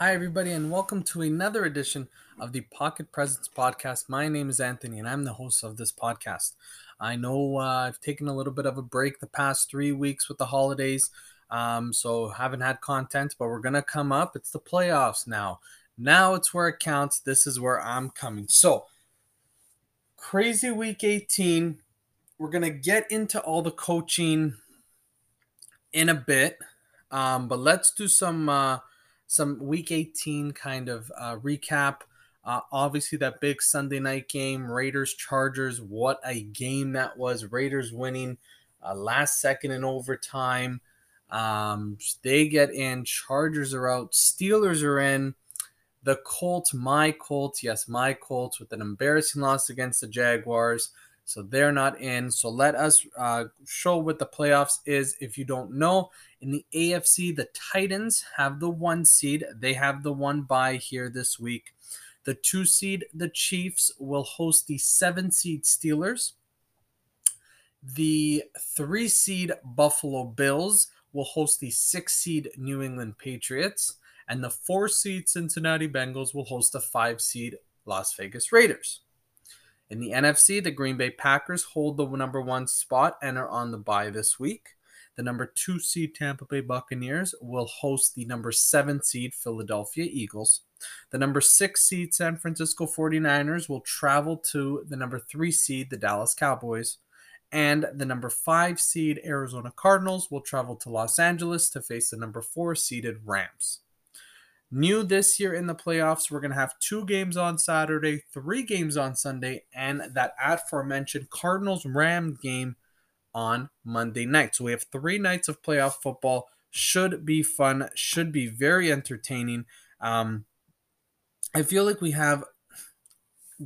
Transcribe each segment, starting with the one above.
Hi, everybody, and welcome to another edition of the Pocket Presence Podcast. My name is Anthony, and I'm the host of this podcast. I know uh, I've taken a little bit of a break the past three weeks with the holidays, um, so haven't had content, but we're gonna come up. It's the playoffs now. Now it's where it counts. This is where I'm coming. So, crazy week 18. We're gonna get into all the coaching in a bit, um, but let's do some. Uh, some week 18 kind of uh, recap. Uh, obviously, that big Sunday night game, Raiders Chargers, what a game that was. Raiders winning uh, last second in overtime. Um, they get in, Chargers are out, Steelers are in. The Colts, my Colts, yes, my Colts, with an embarrassing loss against the Jaguars. So they're not in. So let us uh, show what the playoffs is. If you don't know, in the AFC, the Titans have the one seed. They have the one bye here this week. The two seed, the Chiefs, will host the seven seed Steelers. The three seed Buffalo Bills will host the six seed New England Patriots. And the four seed Cincinnati Bengals will host the five seed Las Vegas Raiders. In the NFC, the Green Bay Packers hold the number one spot and are on the bye this week. The number two seed Tampa Bay Buccaneers will host the number seven seed Philadelphia Eagles. The number six seed San Francisco 49ers will travel to the number three seed, the Dallas Cowboys. And the number five seed Arizona Cardinals will travel to Los Angeles to face the number four seeded Rams. New this year in the playoffs, we're going to have two games on Saturday, three games on Sunday, and that aforementioned Cardinals Ram game on Monday night. So we have three nights of playoff football. Should be fun, should be very entertaining. Um, I feel like we have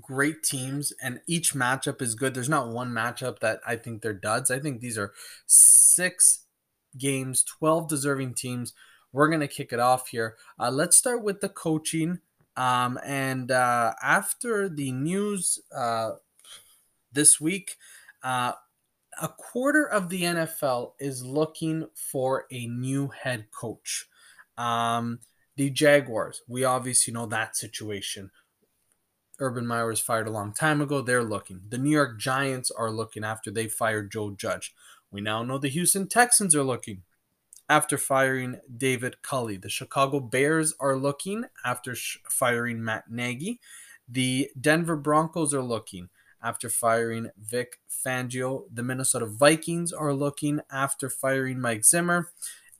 great teams and each matchup is good. There's not one matchup that I think they're duds. I think these are six games, 12 deserving teams we're going to kick it off here. Uh, let's start with the coaching. Um, and uh, after the news uh, this week, uh, a quarter of the NFL is looking for a new head coach. Um, the Jaguars, we obviously know that situation. Urban Meyer was fired a long time ago. They're looking. The New York Giants are looking after they fired Joe Judge. We now know the Houston Texans are looking after firing David Culley. The Chicago Bears are looking after sh- firing Matt Nagy. The Denver Broncos are looking after firing Vic Fangio. The Minnesota Vikings are looking after firing Mike Zimmer.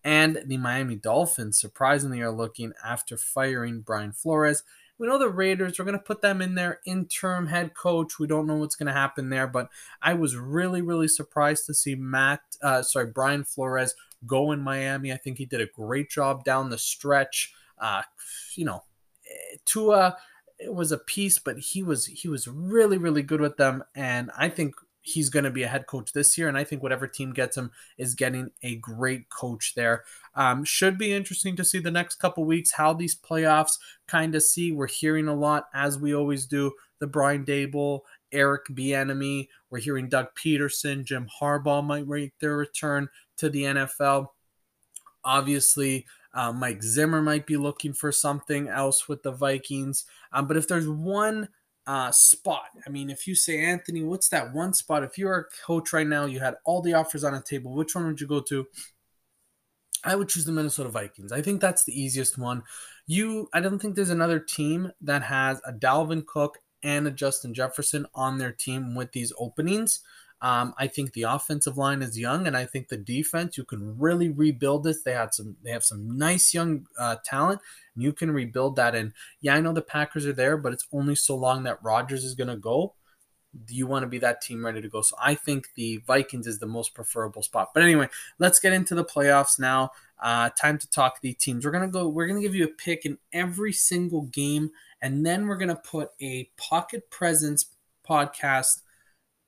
And the Miami Dolphins, surprisingly, are looking after firing Brian Flores. We know the Raiders, we're going to put them in their interim head coach. We don't know what's going to happen there, but I was really, really surprised to see Matt, uh, sorry, Brian Flores go in Miami. I think he did a great job down the stretch. Uh, you know, Tua it was a piece, but he was he was really really good with them, and I think he's going to be a head coach this year. And I think whatever team gets him is getting a great coach there. Um, should be interesting to see the next couple weeks how these playoffs kind of see. We're hearing a lot as we always do. The Brian Daboll Eric Bieniemy. We're hearing Doug Pederson, Jim Harbaugh might make their return to the NFL. Obviously, uh, Mike Zimmer might be looking for something else with the Vikings. Um, but if there's one uh, spot, I mean, if you say, Anthony, what's that one spot? If you're a coach right now, you had all the offers on the table, which one would you go to? I would choose the Minnesota Vikings. I think that's the easiest one. You, I don't think there's another team that has a Dalvin Cook and a Justin Jefferson on their team with these openings. Um, I think the offensive line is young, and I think the defense you can really rebuild this. They had some, they have some nice young uh, talent, and you can rebuild that. And yeah, I know the Packers are there, but it's only so long that Rodgers is going to go. Do you want to be that team ready to go? So I think the Vikings is the most preferable spot. But anyway, let's get into the playoffs now. Uh, time to talk the teams. We're gonna go. We're gonna give you a pick in every single game, and then we're gonna put a pocket presence podcast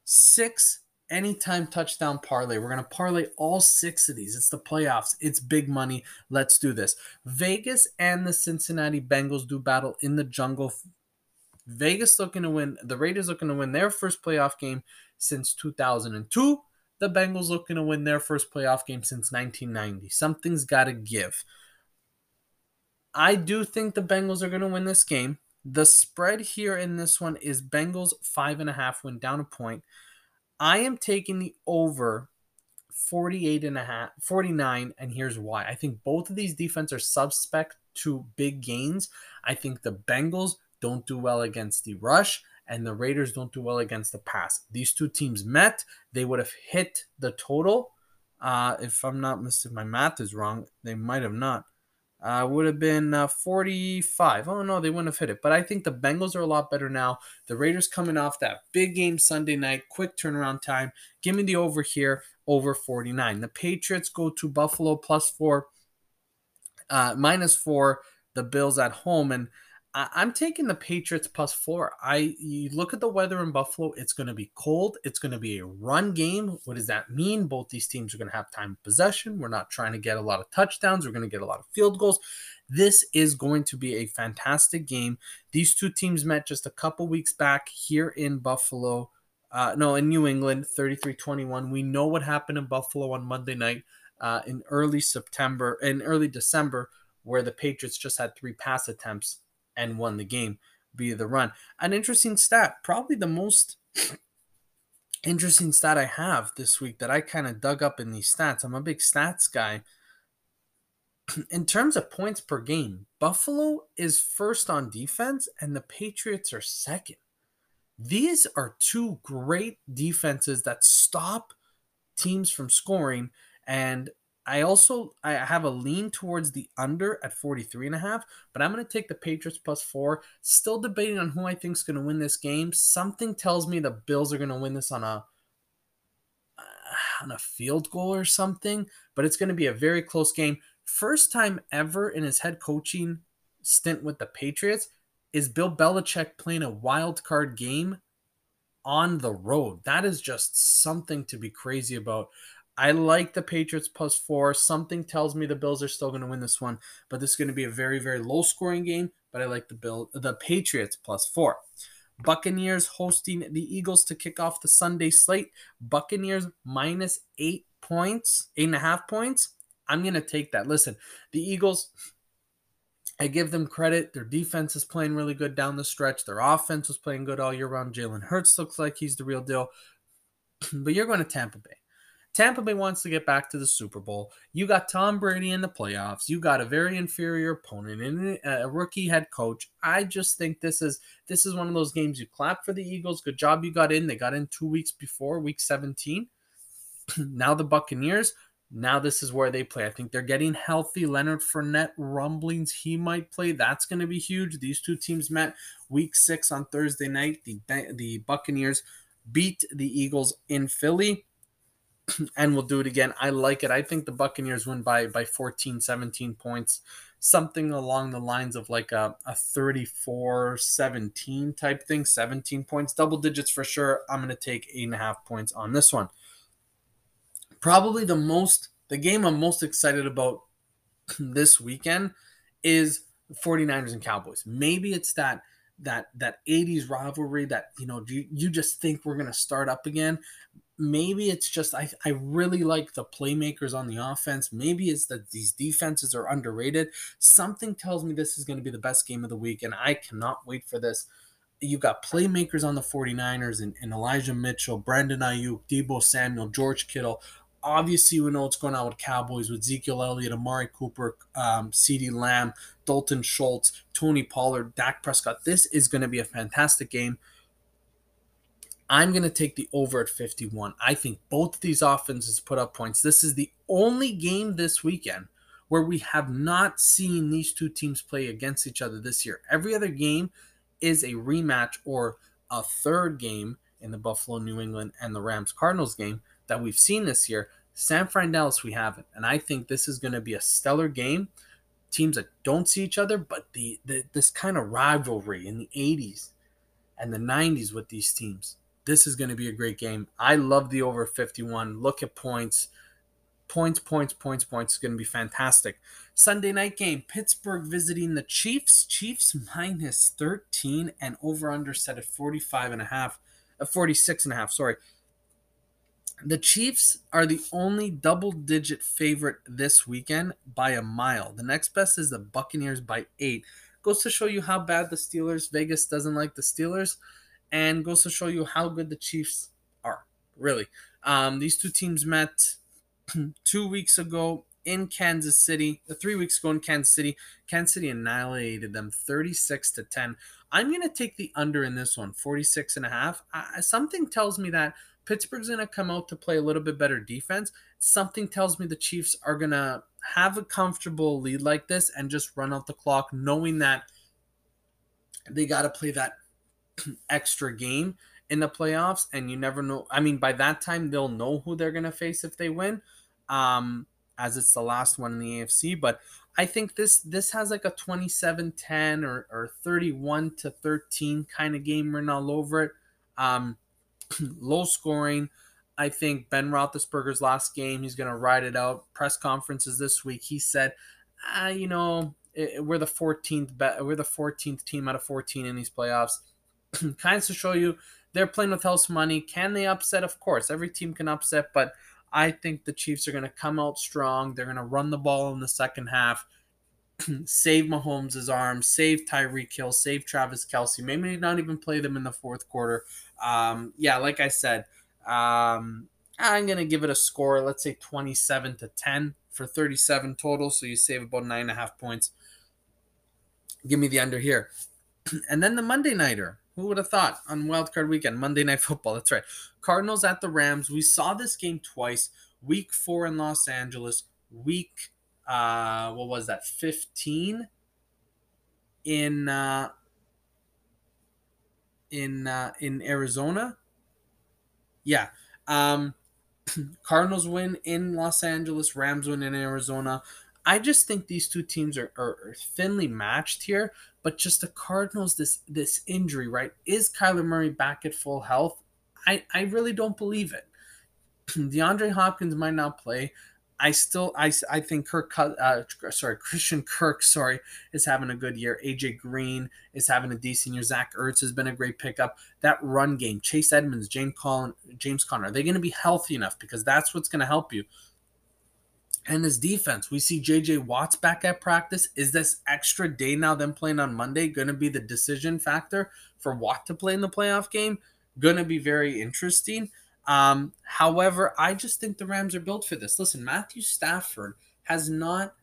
six anytime touchdown parlay. We're going to parlay all six of these. It's the playoffs, it's big money. Let's do this. Vegas and the Cincinnati Bengals do battle in the jungle. Vegas looking to win, the Raiders looking to win their first playoff game since 2002. The Bengals looking to win their first playoff game since 1990. Something's got to give. I do think the Bengals are going to win this game. The spread here in this one is Bengals five and a half win down a point. I am taking the over 48 and a half 49 and here's why. I think both of these defenses are suspect to big gains. I think the Bengals don't do well against the rush and the Raiders don't do well against the pass. These two teams met, they would have hit the total. Uh, if I'm not mistaken, my math is wrong. They might have not uh, would have been uh, 45. Oh, no, they wouldn't have hit it. But I think the Bengals are a lot better now. The Raiders coming off that big game Sunday night, quick turnaround time. Give me the over here, over 49. The Patriots go to Buffalo plus four, uh, minus four, the Bills at home. And I'm taking the Patriots plus four. I you look at the weather in Buffalo, it's going to be cold. It's going to be a run game. What does that mean? Both these teams are going to have time of possession. We're not trying to get a lot of touchdowns. We're going to get a lot of field goals. This is going to be a fantastic game. These two teams met just a couple weeks back here in Buffalo. Uh, no, in New England, 33 21. We know what happened in Buffalo on Monday night uh, in early September, in early December, where the Patriots just had three pass attempts and won the game via the run. An interesting stat, probably the most interesting stat I have this week that I kind of dug up in these stats. I'm a big stats guy. In terms of points per game, Buffalo is first on defense and the Patriots are second. These are two great defenses that stop teams from scoring and I also I have a lean towards the under at 43 and a half, but I'm going to take the Patriots plus 4. Still debating on who I think is going to win this game. Something tells me the Bills are going to win this on a uh, on a field goal or something, but it's going to be a very close game. First time ever in his head coaching stint with the Patriots is Bill Belichick playing a wild card game on the road. That is just something to be crazy about. I like the Patriots plus four. Something tells me the Bills are still going to win this one, but this is going to be a very, very low scoring game. But I like the Bill, the Patriots plus four. Buccaneers hosting the Eagles to kick off the Sunday slate. Buccaneers minus eight points, eight and a half points. I'm going to take that. Listen, the Eagles, I give them credit. Their defense is playing really good down the stretch. Their offense was playing good all year round. Jalen Hurts looks like he's the real deal. But you're going to Tampa Bay. Tampa Bay wants to get back to the Super Bowl. You got Tom Brady in the playoffs. You got a very inferior opponent and a rookie head coach. I just think this is this is one of those games you clap for the Eagles. Good job you got in. They got in 2 weeks before week 17. now the Buccaneers, now this is where they play. I think they're getting healthy. Leonard Fournette rumblings he might play. That's going to be huge. These two teams met week 6 on Thursday night. The the Buccaneers beat the Eagles in Philly and we'll do it again. I like it. I think the Buccaneers win by by 14, 17 points, something along the lines of like a, a 34 17 type thing, 17 points, double digits for sure. I'm going to take eight and a half points on this one. Probably the most, the game I'm most excited about this weekend is 49ers and Cowboys. Maybe it's that that that 80s rivalry that you know you, you just think we're going to start up again maybe it's just I, I really like the playmakers on the offense. Maybe it's that these defenses are underrated. Something tells me this is going to be the best game of the week, and I cannot wait for this. You've got playmakers on the 49ers and, and Elijah Mitchell, Brandon Aiyuk, Deebo Samuel, George Kittle. Obviously, we know what's going on with Cowboys with Ezekiel Elliott, Amari Cooper, um, CeeDee Lamb, Dalton Schultz, Tony Pollard, Dak Prescott. This is going to be a fantastic game. I'm going to take the over at 51. I think both of these offenses put up points. This is the only game this weekend where we have not seen these two teams play against each other this year. Every other game is a rematch or a third game in the Buffalo, New England, and the Rams Cardinals game that we've seen this year. San Fran Dallas, we haven't. And I think this is going to be a stellar game. Teams that don't see each other, but the, the this kind of rivalry in the 80s and the 90s with these teams this is going to be a great game. I love the over 51. Look at points. Points, points, points, points. It's going to be fantastic. Sunday night game Pittsburgh visiting the Chiefs. Chiefs minus 13 and over under set at 45 and a half, uh, 46 and a half. Sorry. The Chiefs are the only double digit favorite this weekend by a mile. The next best is the Buccaneers by eight. Goes to show you how bad the Steelers, Vegas doesn't like the Steelers, and goes to show you how good the Chiefs are, really. Um, these two teams met two weeks ago in Kansas City, uh, three weeks ago in Kansas City. Kansas City annihilated them 36 to 10. I'm going to take the under in this one, 46 and a half. Uh, something tells me that Pittsburgh's going to come out to play a little bit better defense. Something tells me the Chiefs are going to have a comfortable lead like this and just run out the clock, knowing that they got to play that extra game in the playoffs. And you never know. I mean, by that time, they'll know who they're to face if they win, um, as it's the last one in the AFC. But I think this this has like a 27-10 or, or 31 to 13 kind of game written all over it. Um, low scoring. I think Ben Roethlisberger's last game, he's going to ride it out. Press conferences this week, he said, uh, you know, it, we're the 14th be- we're the 14th team out of 14 in these playoffs. kind of to show you they're playing with house money. Can they upset? Of course, every team can upset, but I think the Chiefs are going to come out strong. They're going to run the ball in the second half, save Mahomes' arm, save Tyreek Hill, save Travis Kelce. Maybe not even play them in the fourth quarter. Um, yeah, like I said, um, I'm gonna give it a score. Let's say 27 to 10 for 37 total. So you save about nine and a half points. Give me the under here. And then the Monday nighter. Who would have thought on wildcard weekend, Monday Night Football? That's right. Cardinals at the Rams. We saw this game twice. Week four in Los Angeles. Week, uh, what was that? 15 in uh, in uh, in Arizona. Yeah. Um, Cardinals win in Los Angeles, Rams win in Arizona. I just think these two teams are, are, are, thinly matched here, but just the Cardinals, this this injury, right? Is Kyler Murray back at full health? I, I really don't believe it. DeAndre Hopkins might not play. I still I, I think Kirk uh, sorry Christian Kirk sorry is having a good year. AJ Green is having a decent year. Zach Ertz has been a great pickup. That run game, Chase Edmonds, James Collin, James Conner, are they going to be healthy enough? Because that's what's going to help you. And this defense, we see JJ Watt's back at practice. Is this extra day now, them playing on Monday, going to be the decision factor for Watt to play in the playoff game? Going to be very interesting. Um, however, I just think the Rams are built for this. Listen, Matthew Stafford has not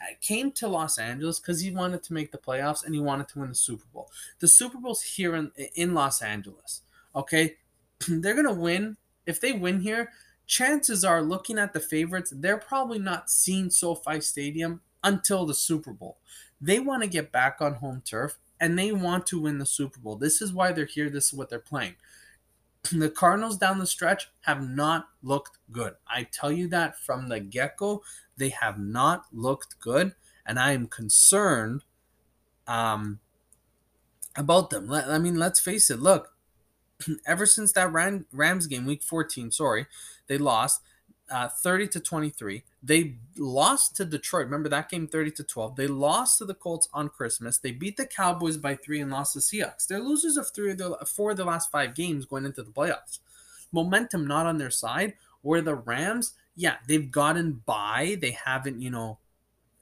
uh, came to Los Angeles because he wanted to make the playoffs and he wanted to win the Super Bowl. The Super Bowl's here in, in Los Angeles. Okay, they're gonna win. If they win here, chances are, looking at the favorites, they're probably not seeing SoFi Stadium until the Super Bowl. They want to get back on home turf and they want to win the Super Bowl. This is why they're here. This is what they're playing the Cardinals down the stretch have not looked good. I tell you that from the get go, they have not looked good, and I am concerned um, about them. I mean, let's face it. Look, ever since that Rams game, week 14, sorry, they lost uh, 30 to 23. They lost to Detroit. Remember that game 30 to 12. They lost to the Colts on Christmas. They beat the Cowboys by three and lost to Seahawks. They're losers of three of the four of the last five games going into the playoffs. Momentum not on their side. Where the Rams, yeah, they've gotten by. They haven't, you know,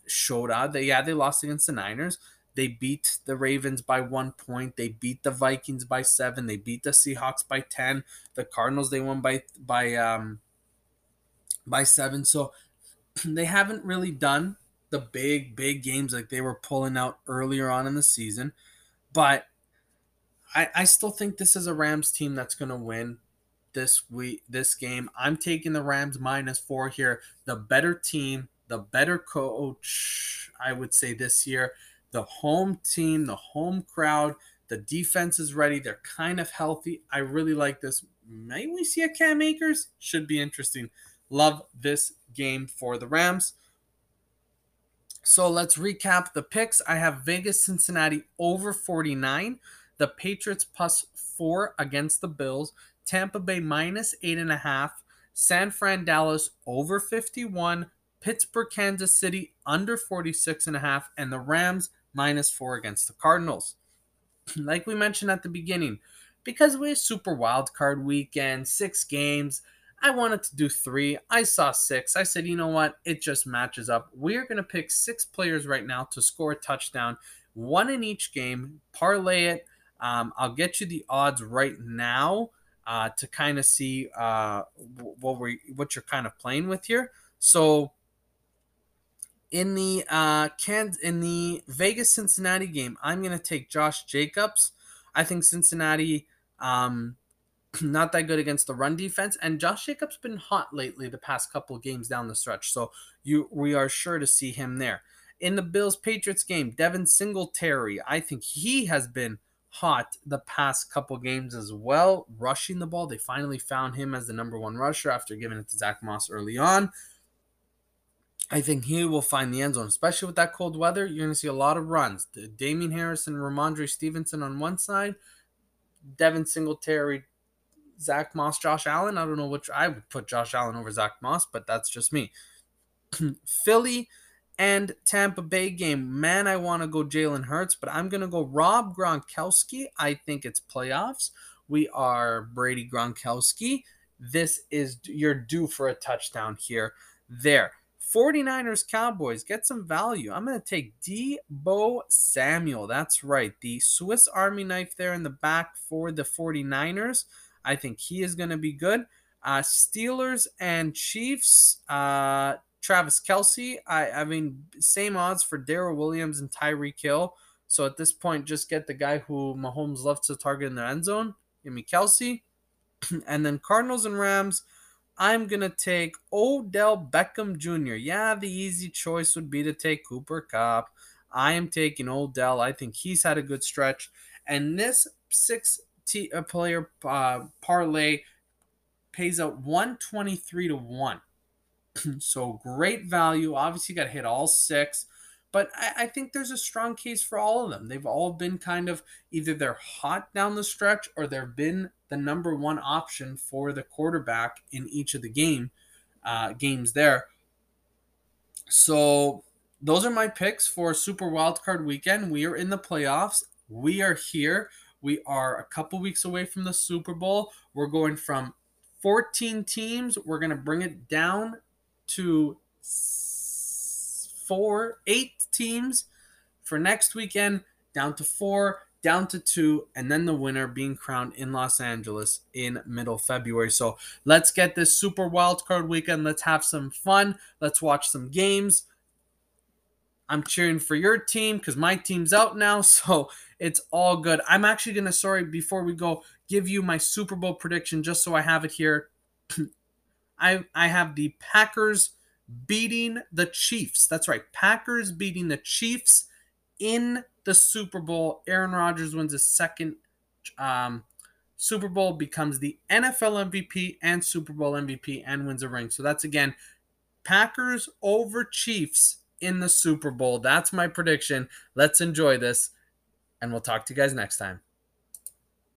showed out. They yeah, they lost against the Niners. They beat the Ravens by one point. They beat the Vikings by seven. They beat the Seahawks by ten. The Cardinals they won by by um by seven. So they haven't really done the big, big games like they were pulling out earlier on in the season. But I, I still think this is a Rams team that's going to win this week, this game. I'm taking the Rams minus four here. The better team, the better coach, I would say this year. The home team, the home crowd, the defense is ready. They're kind of healthy. I really like this. May we see a Cam Akers? Should be interesting. Love this game for the Rams. So let's recap the picks. I have Vegas Cincinnati over 49, the Patriots plus four against the Bills, Tampa Bay minus eight and a half, San Fran Dallas over 51, Pittsburgh Kansas City under 46 and a half, and the Rams minus four against the Cardinals. like we mentioned at the beginning, because we're super wild card weekend, six games I wanted to do three. I saw six. I said, you know what? It just matches up. We're going to pick six players right now to score a touchdown, one in each game, parlay it. Um, I'll get you the odds right now uh, to kind of see uh, what we what you're kind of playing with here. So in the uh, can in the Vegas Cincinnati game, I'm going to take Josh Jacobs. I think Cincinnati um, not that good against the run defense. And Josh Jacobs been hot lately the past couple games down the stretch. So you we are sure to see him there. In the Bills Patriots game, Devin Singletary, I think he has been hot the past couple games as well, rushing the ball. They finally found him as the number one rusher after giving it to Zach Moss early on. I think he will find the end zone, especially with that cold weather. You're going to see a lot of runs. Damien Harris and Rhamondre Stevenson on one side, Devin Singletary, Zach Moss, Josh Allen. I don't know which I would put Josh Allen over Zach Moss, but that's just me. Philly and Tampa Bay game. Man, I want to go Jalen Hurts, but I'm going to go Rob Gronkowski. I think it's playoffs. We are Brady Gronkowski. This is you're due for a touchdown here. There. 49ers Cowboys, get some value. I'm going to take Deebo Samuel. That's right. The Swiss Army knife there in the back for the 49ers. I think he is going to be good. Uh, Steelers and Chiefs. Uh, Travis Kelce. I, I mean, same odds for Darrel Williams and Tyreek Hill. So at this point, just get the guy who Mahomes loves to target in the end zone. Give me Kelce. and then Cardinals and Rams. I'm going to take Odell Beckham Jr. Yeah, the easy choice would be to take Cooper Kupp. I am taking Odell. I think he's had a good stretch. And this six t- uh, player uh, parlay pays out 123 to 1. so great value. Obviously, got to hit all six. But I, I, think there's a strong case for all of them. They've all been kind of either they're hot down the stretch or they've been the number one option for the quarterback in each of the game uh, games there. So those are my picks for Super Wildcard Weekend. We are in the playoffs. We are here. We are a couple weeks away from the Super Bowl. We're going from 14 teams. We're going to bring it down to four, eight teams for next weekend, down to four, down to two, and then the winner being crowned in Los Angeles in middle February. So let's get this super wild card weekend. Let's have some fun. Let's watch some games. I'm cheering for your team because my team's out now, so it's all good. I'm actually gonna sorry before we go give you my Super Bowl prediction just so I have it here. I I have the Packers beating the Chiefs. That's right. Packers beating the Chiefs in the Super Bowl. Aaron Rodgers wins his second um, Super Bowl, becomes the NFL MVP and Super Bowl MVP, and wins a ring. So that's again Packers over Chiefs in the Super Bowl. That's my prediction. Let's enjoy this, and we'll talk to you guys next time.